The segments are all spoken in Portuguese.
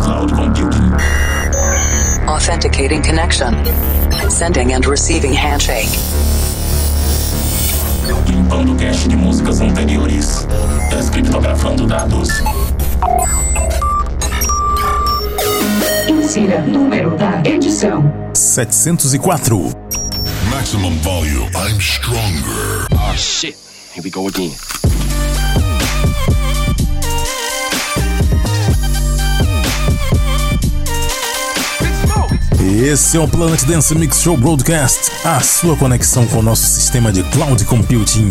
cloud computing. Authenticating connection. Sending and receiving handshake. Limpando cache de músicas anteriores. Descriptografando dados. Insira número da edição: 704. Maximum volume. I'm stronger. Oh shit. Here we go again. Esse é o Planet Dance Mix Show Broadcast, a sua conexão com o nosso sistema de cloud computing.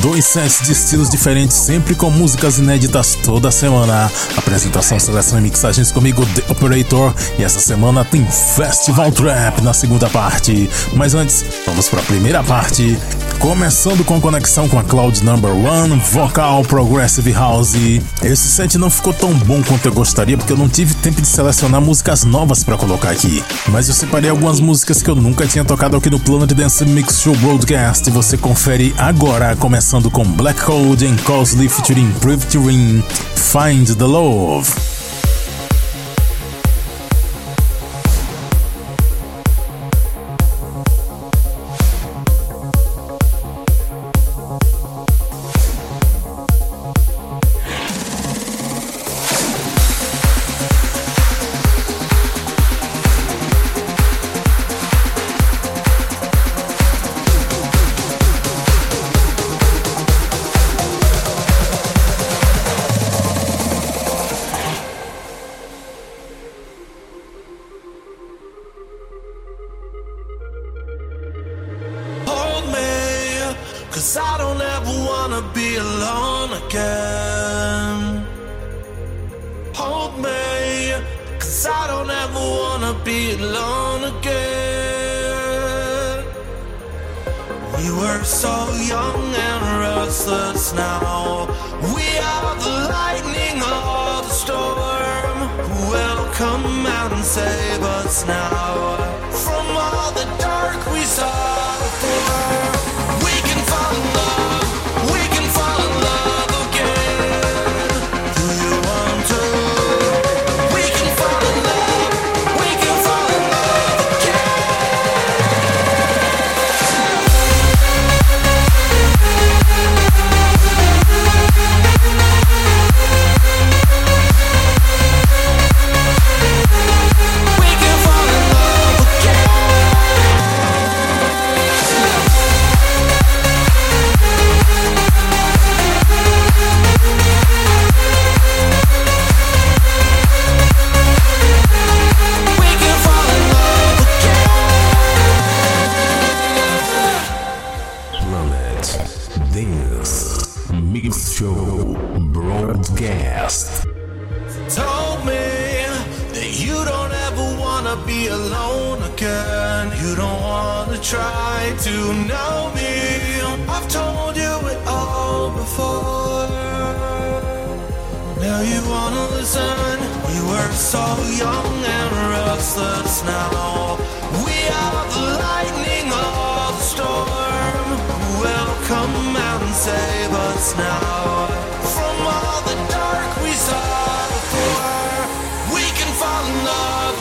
Dois sets de estilos diferentes, sempre com músicas inéditas toda semana. Apresentação, seleção e mixagens comigo, The Operator. E essa semana tem Festival Trap na segunda parte. Mas antes, vamos para a primeira parte. Começando com conexão com a Cloud Number One, Vocal Progressive House. Esse set não ficou tão bom quanto eu gostaria porque eu não tive tempo de selecionar músicas novas para colocar aqui. Mas eu separei algumas músicas que eu nunca tinha tocado aqui no Planet Dance Mix Show Broadcast e você confere agora, começando com Black Code and Cosley featuring Private Ring, Find the Love. Told you it all before. Now you wanna listen. We were so young and restless now. We are the lightning or the storm. Will come out and save us now? From all the dark we saw before. We can fall in love.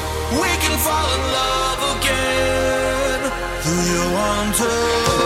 We can fall in love again. Do you want to?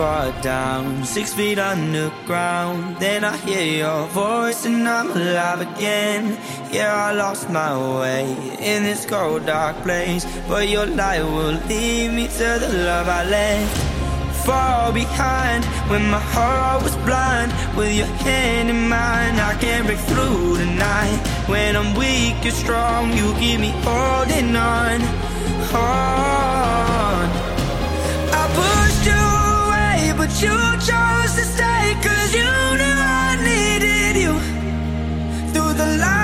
Far down, six feet underground. Then I hear your voice and I'm alive again. Yeah, I lost my way in this cold, dark place. But your light will lead me to the love I left. Far behind when my heart was blind. With your hand in mine, I can't break through tonight. When I'm weak, you're strong. You keep me holding on, on. Chose to stay. Cause you knew I needed you. Through the lies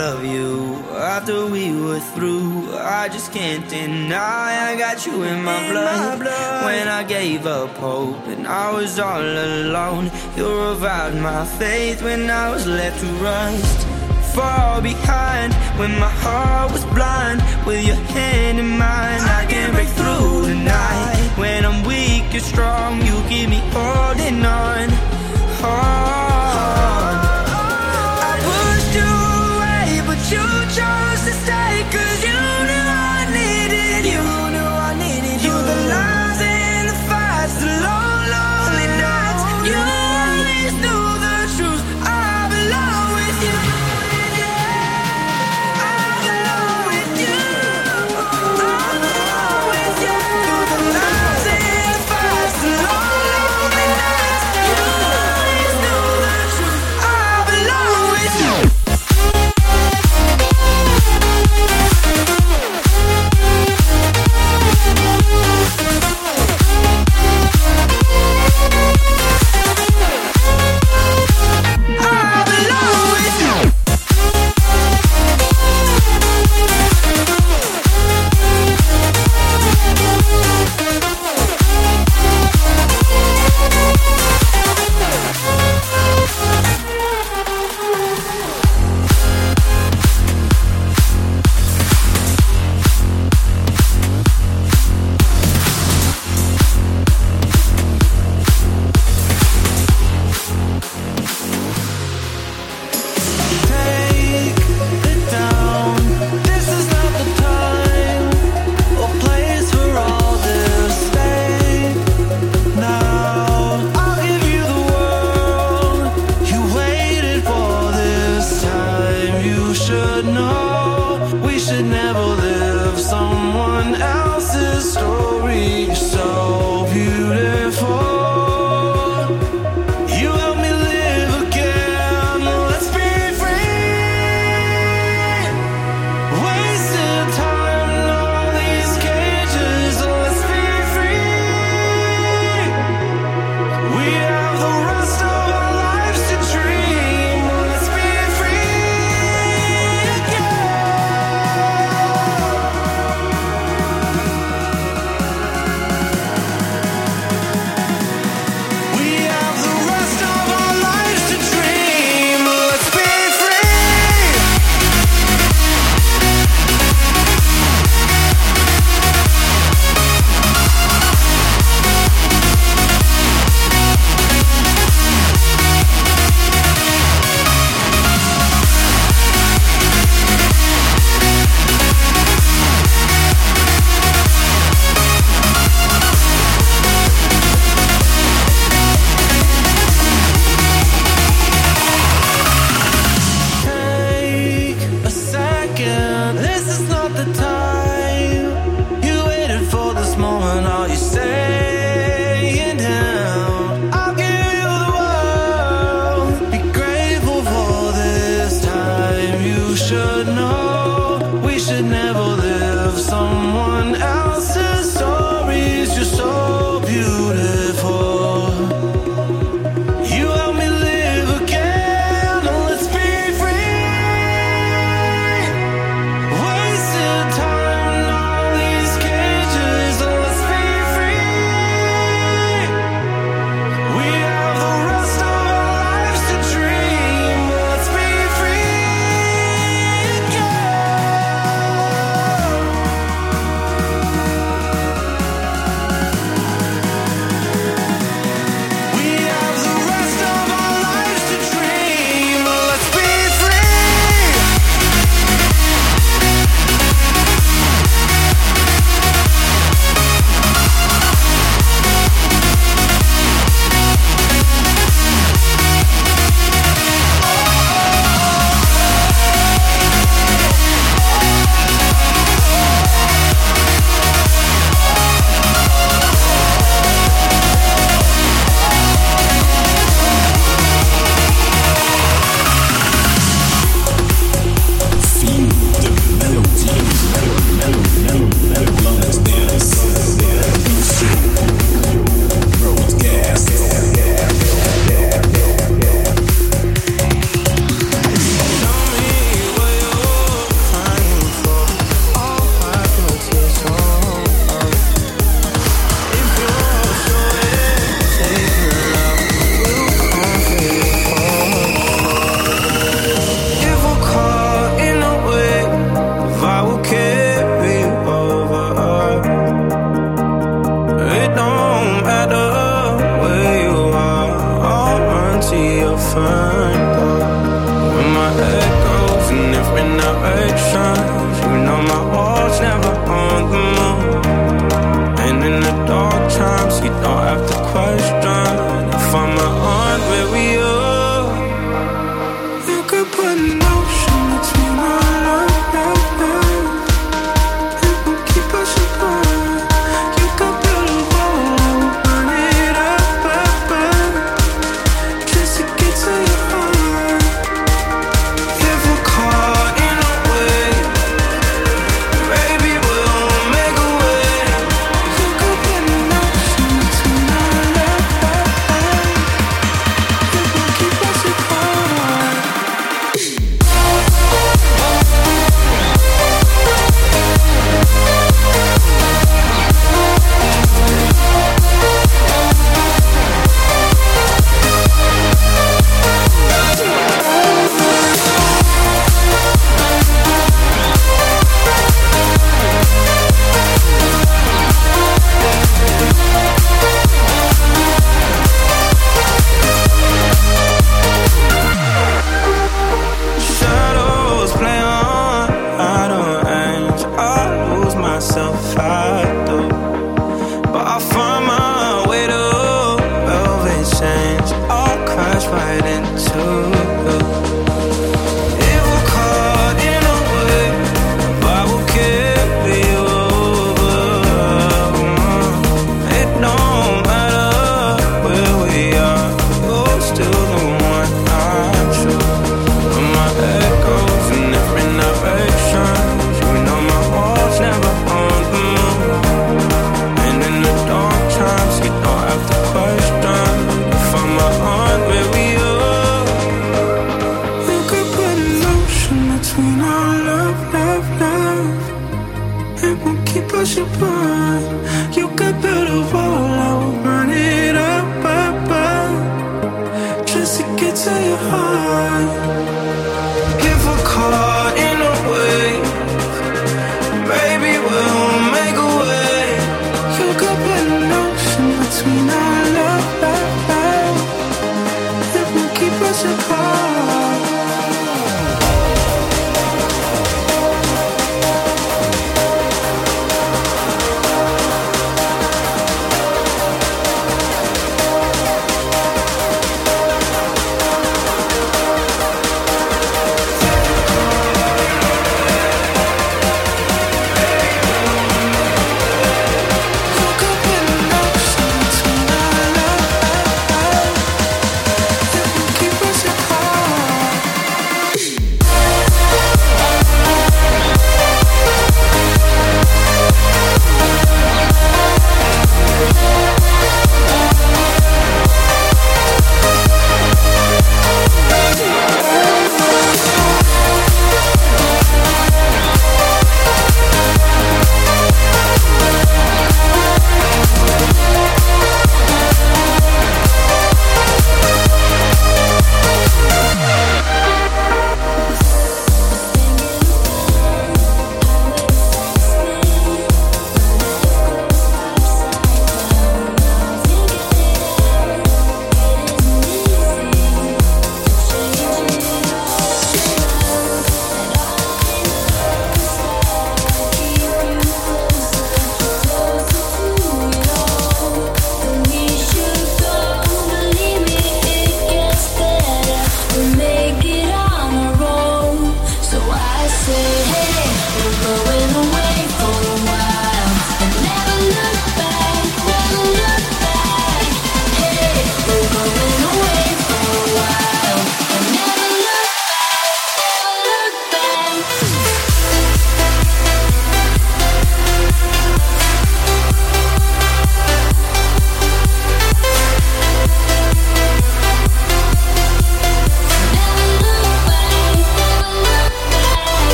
of you after we were through. I just can't deny I got you in my, blood. When I gave up hope and I was all alone, you revived my faith when I was left to rust. Far behind when my heart was blind. With your hand in mine, I can break through tonight. When I'm weak, you're strong. You keep me holding on, on.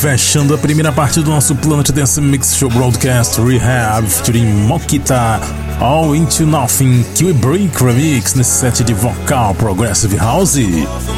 Fechando a primeira parte do nosso Planet Dance Mix Show Broadcast Rehab featuring Mokita All Into Nothing Kiwi Break Remix nesse set de vocal Progressive House.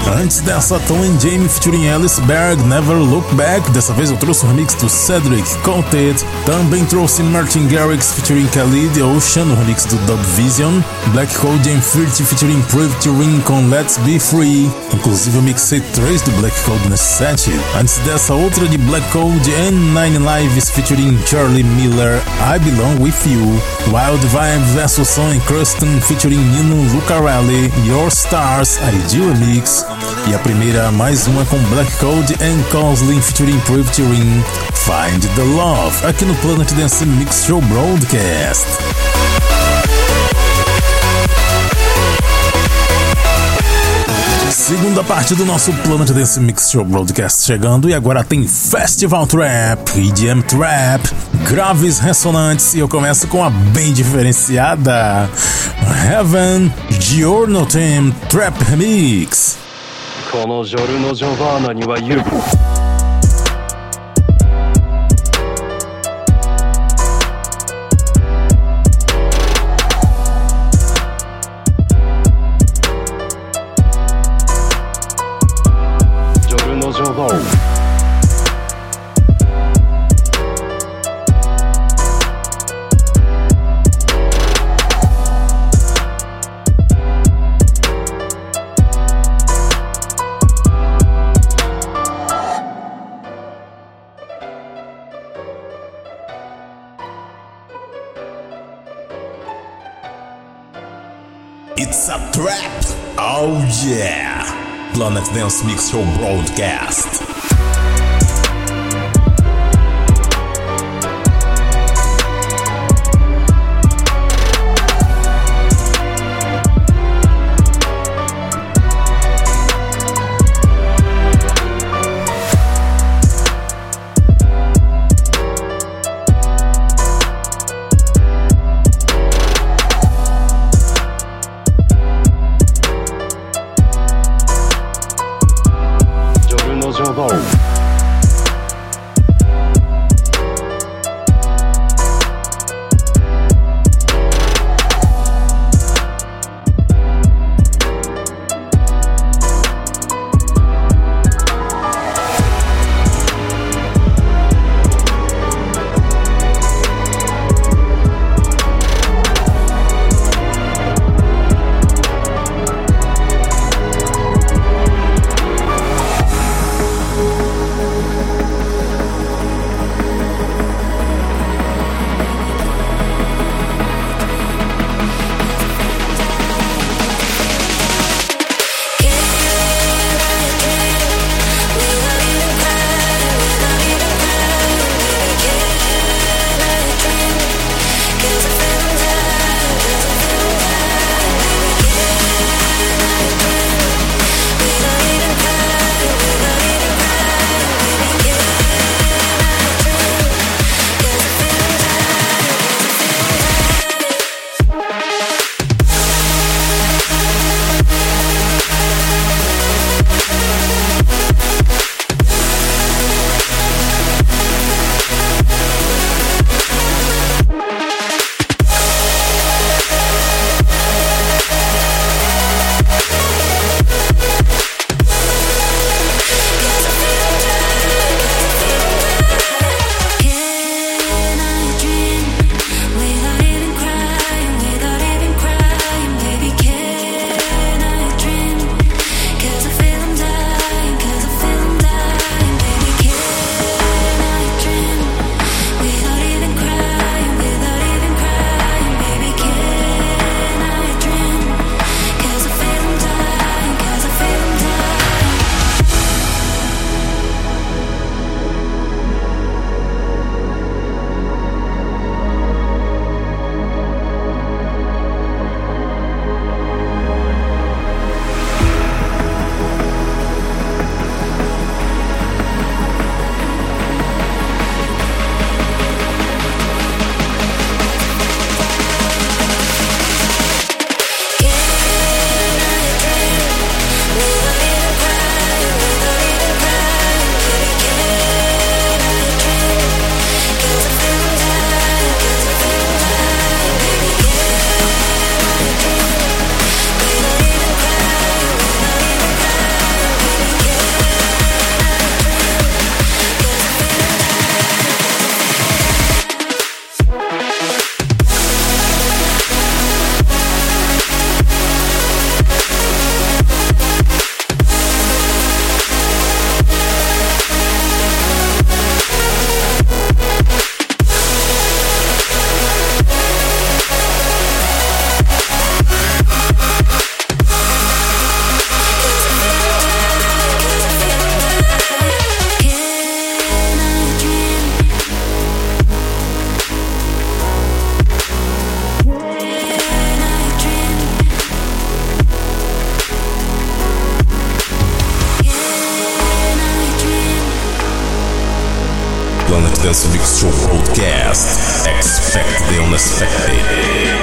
Antes dessa, Tom and Jamie featuring Alice Berg, Never Look Back. Dessa vez eu trouxe o remix do Cedric Content. Também trouxe Martin Garrix featuring Khalid, Ocean, o remix do Dub Vision. Black Cold and Flirty featuring Prove Ring com Let's Be Free. Inclusive eu mixei três do Black Cold nesse set. Antes dessa, outra de Black Cold and Nine Lives featuring Charlie Miller, I Belong With You. Wild Vibe vs Son Cruston featuring Nino Lucarelli, Your Stars, Ideal Mix. E a primeira, mais uma com Black Cold and Cosling featuring Privatirin, Find the Love, aqui no Planet Dance Mix Show Broadcast. Segunda parte do nosso Planet Dance Mix Show Broadcast chegando e agora tem Festival Trap, EDM Trap, graves ressonantes e eu começo com a bem diferenciada Heaven Giorno Team Trap Remix. このジョルノ・ジョバーナには言う Planet Dance Mix Show Broadcast. Oh. Dance Mix Show Broadcast. Expect the unexpected.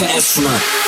On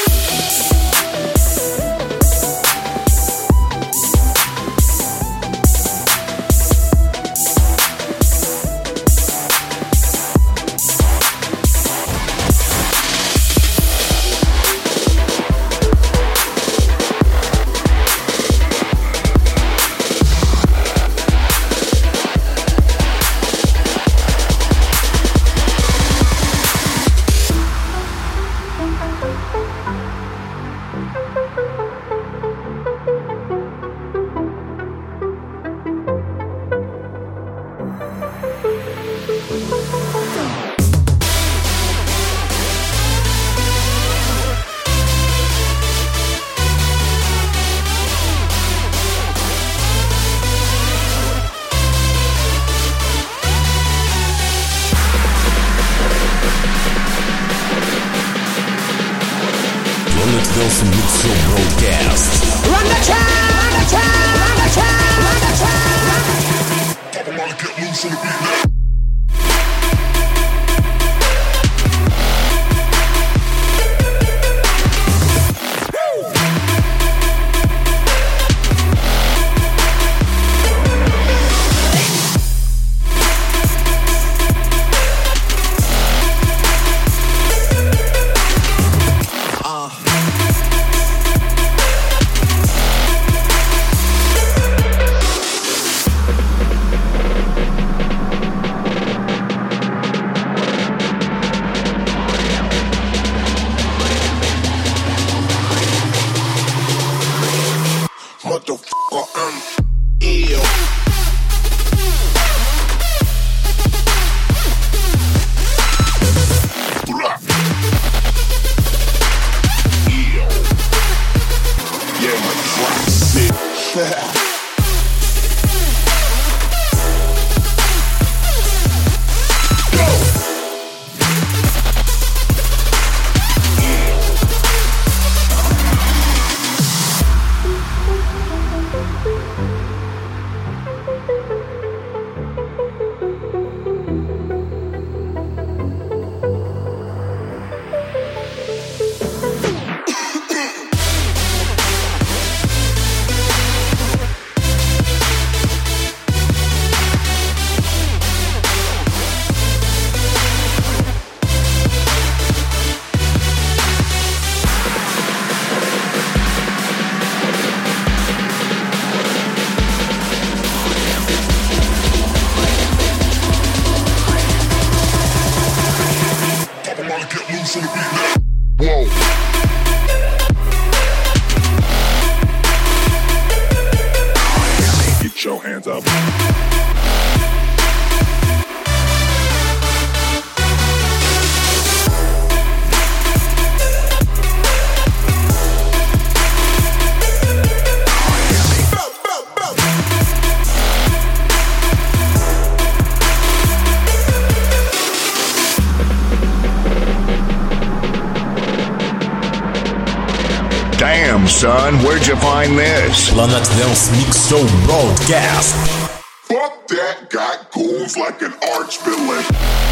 son, where'd you find this? Planet Dance Mix Show Broadcast. Fuck that, got goons like an arch villain.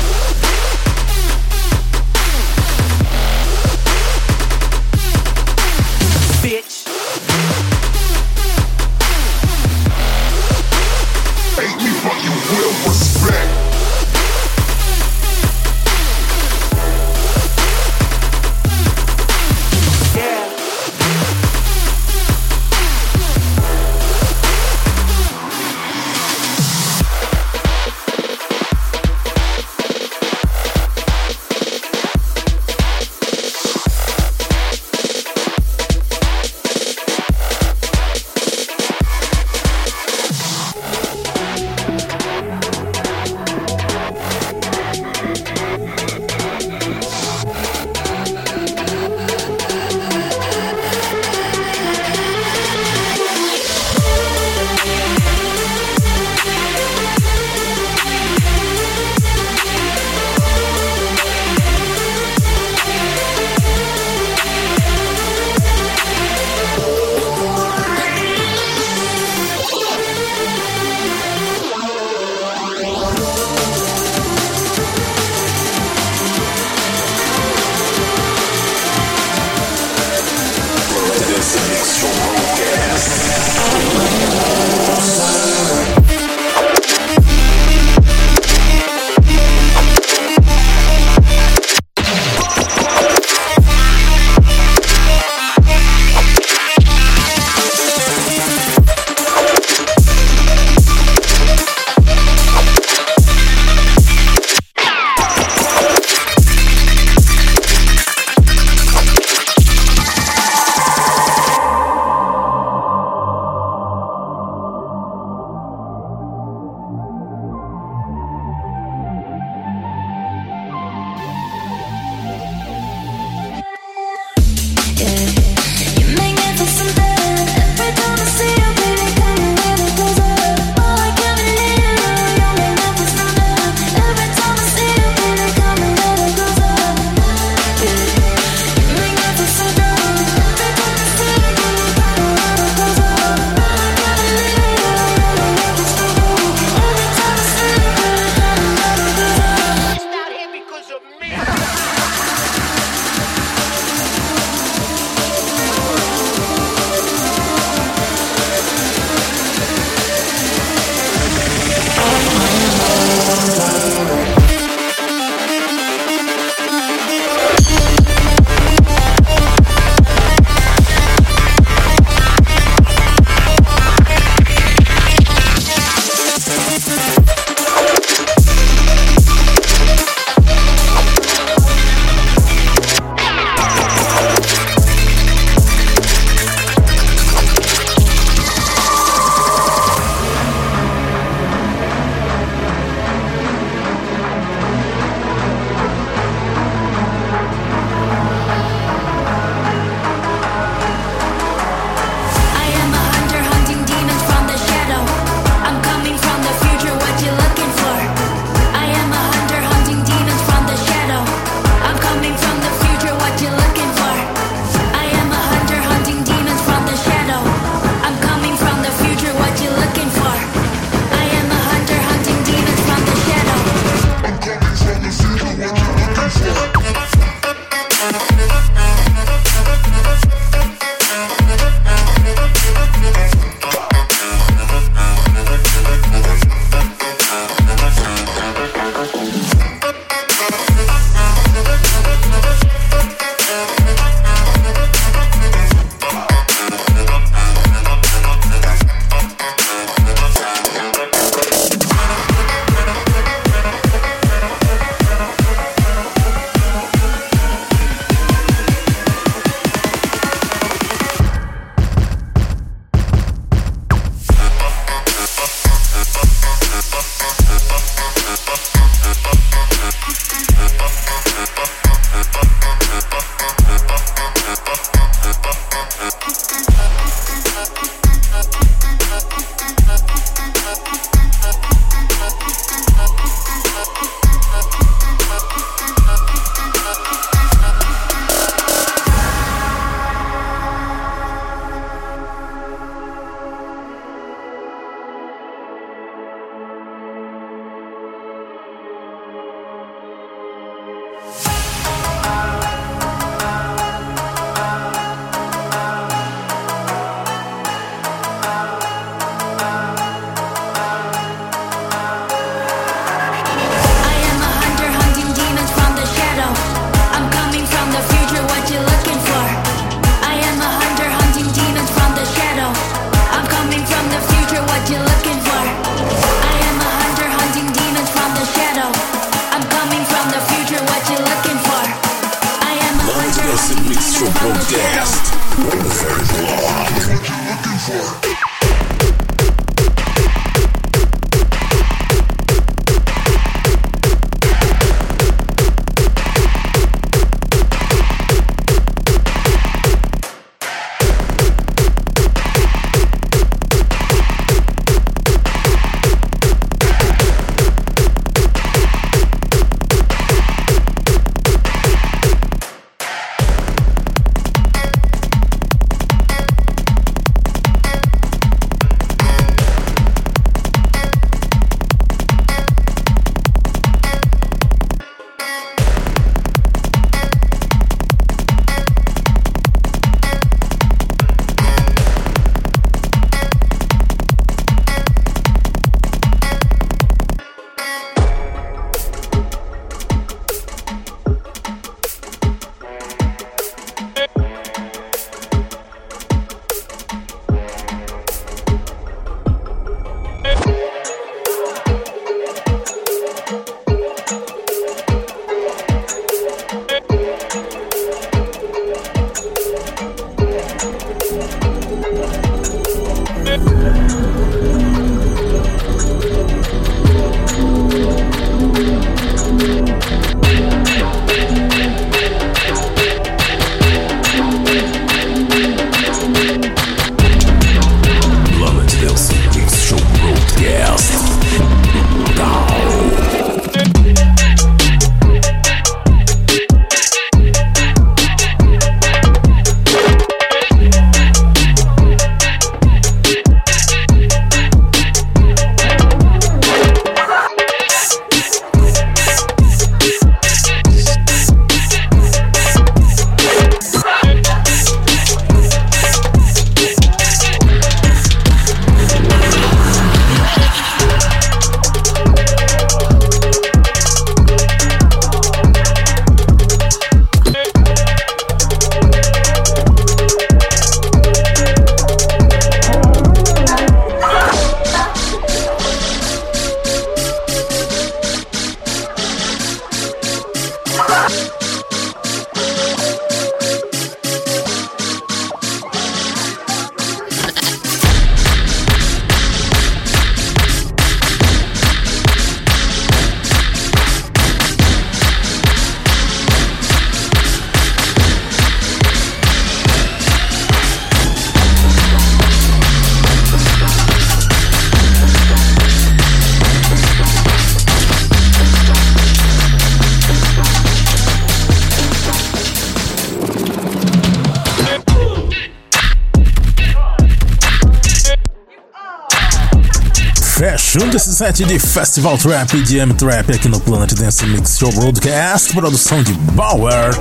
Set de Festival Trap e DM Trap aqui no Planet Dance Mix Show Broadcast, produção de Bauer,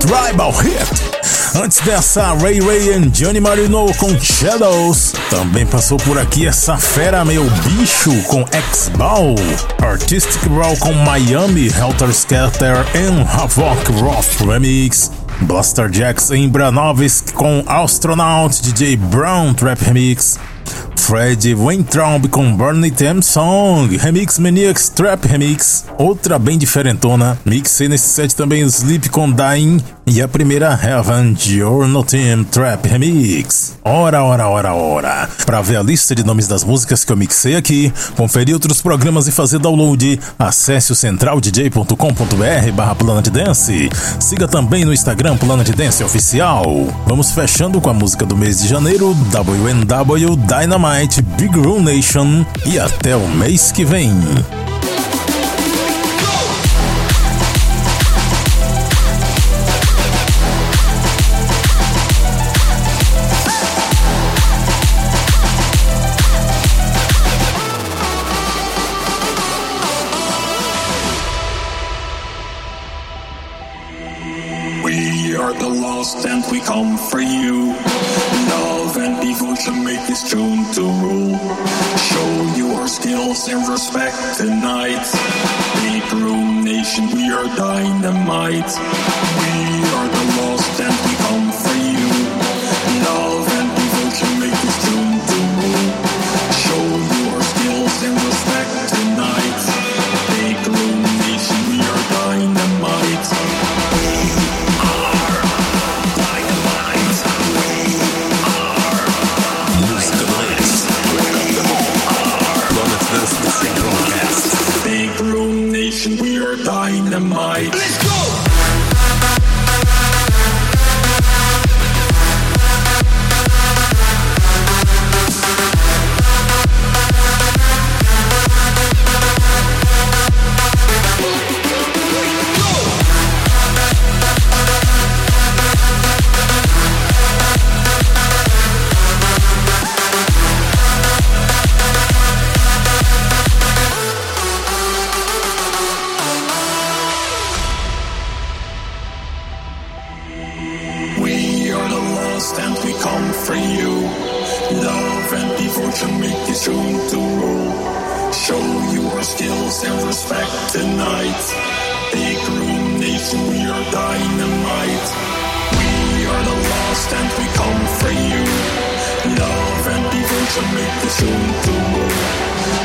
Tribal Hit. Antes dessa, Ray Ray e Johnny Marino com Shadows. Também passou por aqui essa fera meio bicho com X-Ball. Artistic Raw com Miami, Helter Skelter e Havoc Roth Remix. Blaster Jacks em Branovsk com Astronaut DJ Brown Trap Remix. Fred Weintraub com Burning Them Song, Remix Maniacs Trap Remix, outra bem diferentona. Mixei nesse set também Sleep com Dying e a primeira Heaven Journal Team Trap Remix. Ora, ora, ora, ora. Para ver a lista de nomes das músicas que eu mixei aqui, conferir outros programas e fazer download, acesse o centraldj.com.br barra Planet Dance. Siga também no Instagram Planet Dance Oficial. Vamos fechando com a música do mês de janeiro, WNW Dynamite Big Room Nation e até o mês que vem. Come for you. Love and devotion make this tune to rule. Show your skills and respect tonight. Room nation, we are dynamite. We are the lost and and devotion make you soon to rule.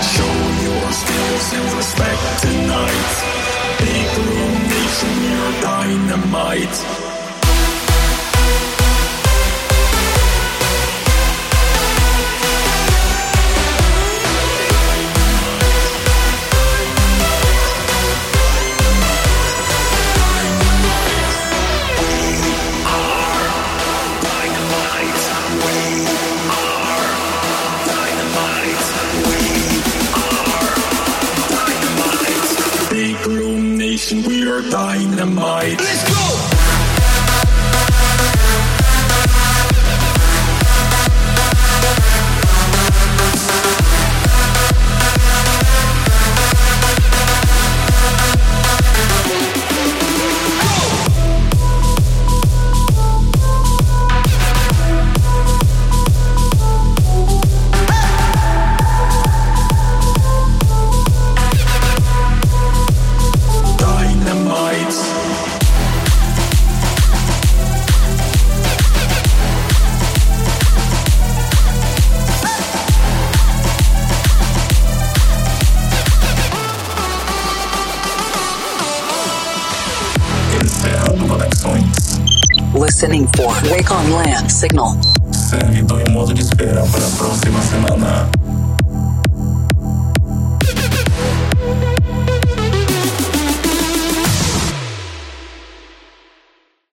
Show your skills and respect tonight. Big room nation, we are dynamite. Dynamite. Listening for Wake on Land signal. Servidor em modo de espera para a próxima semana.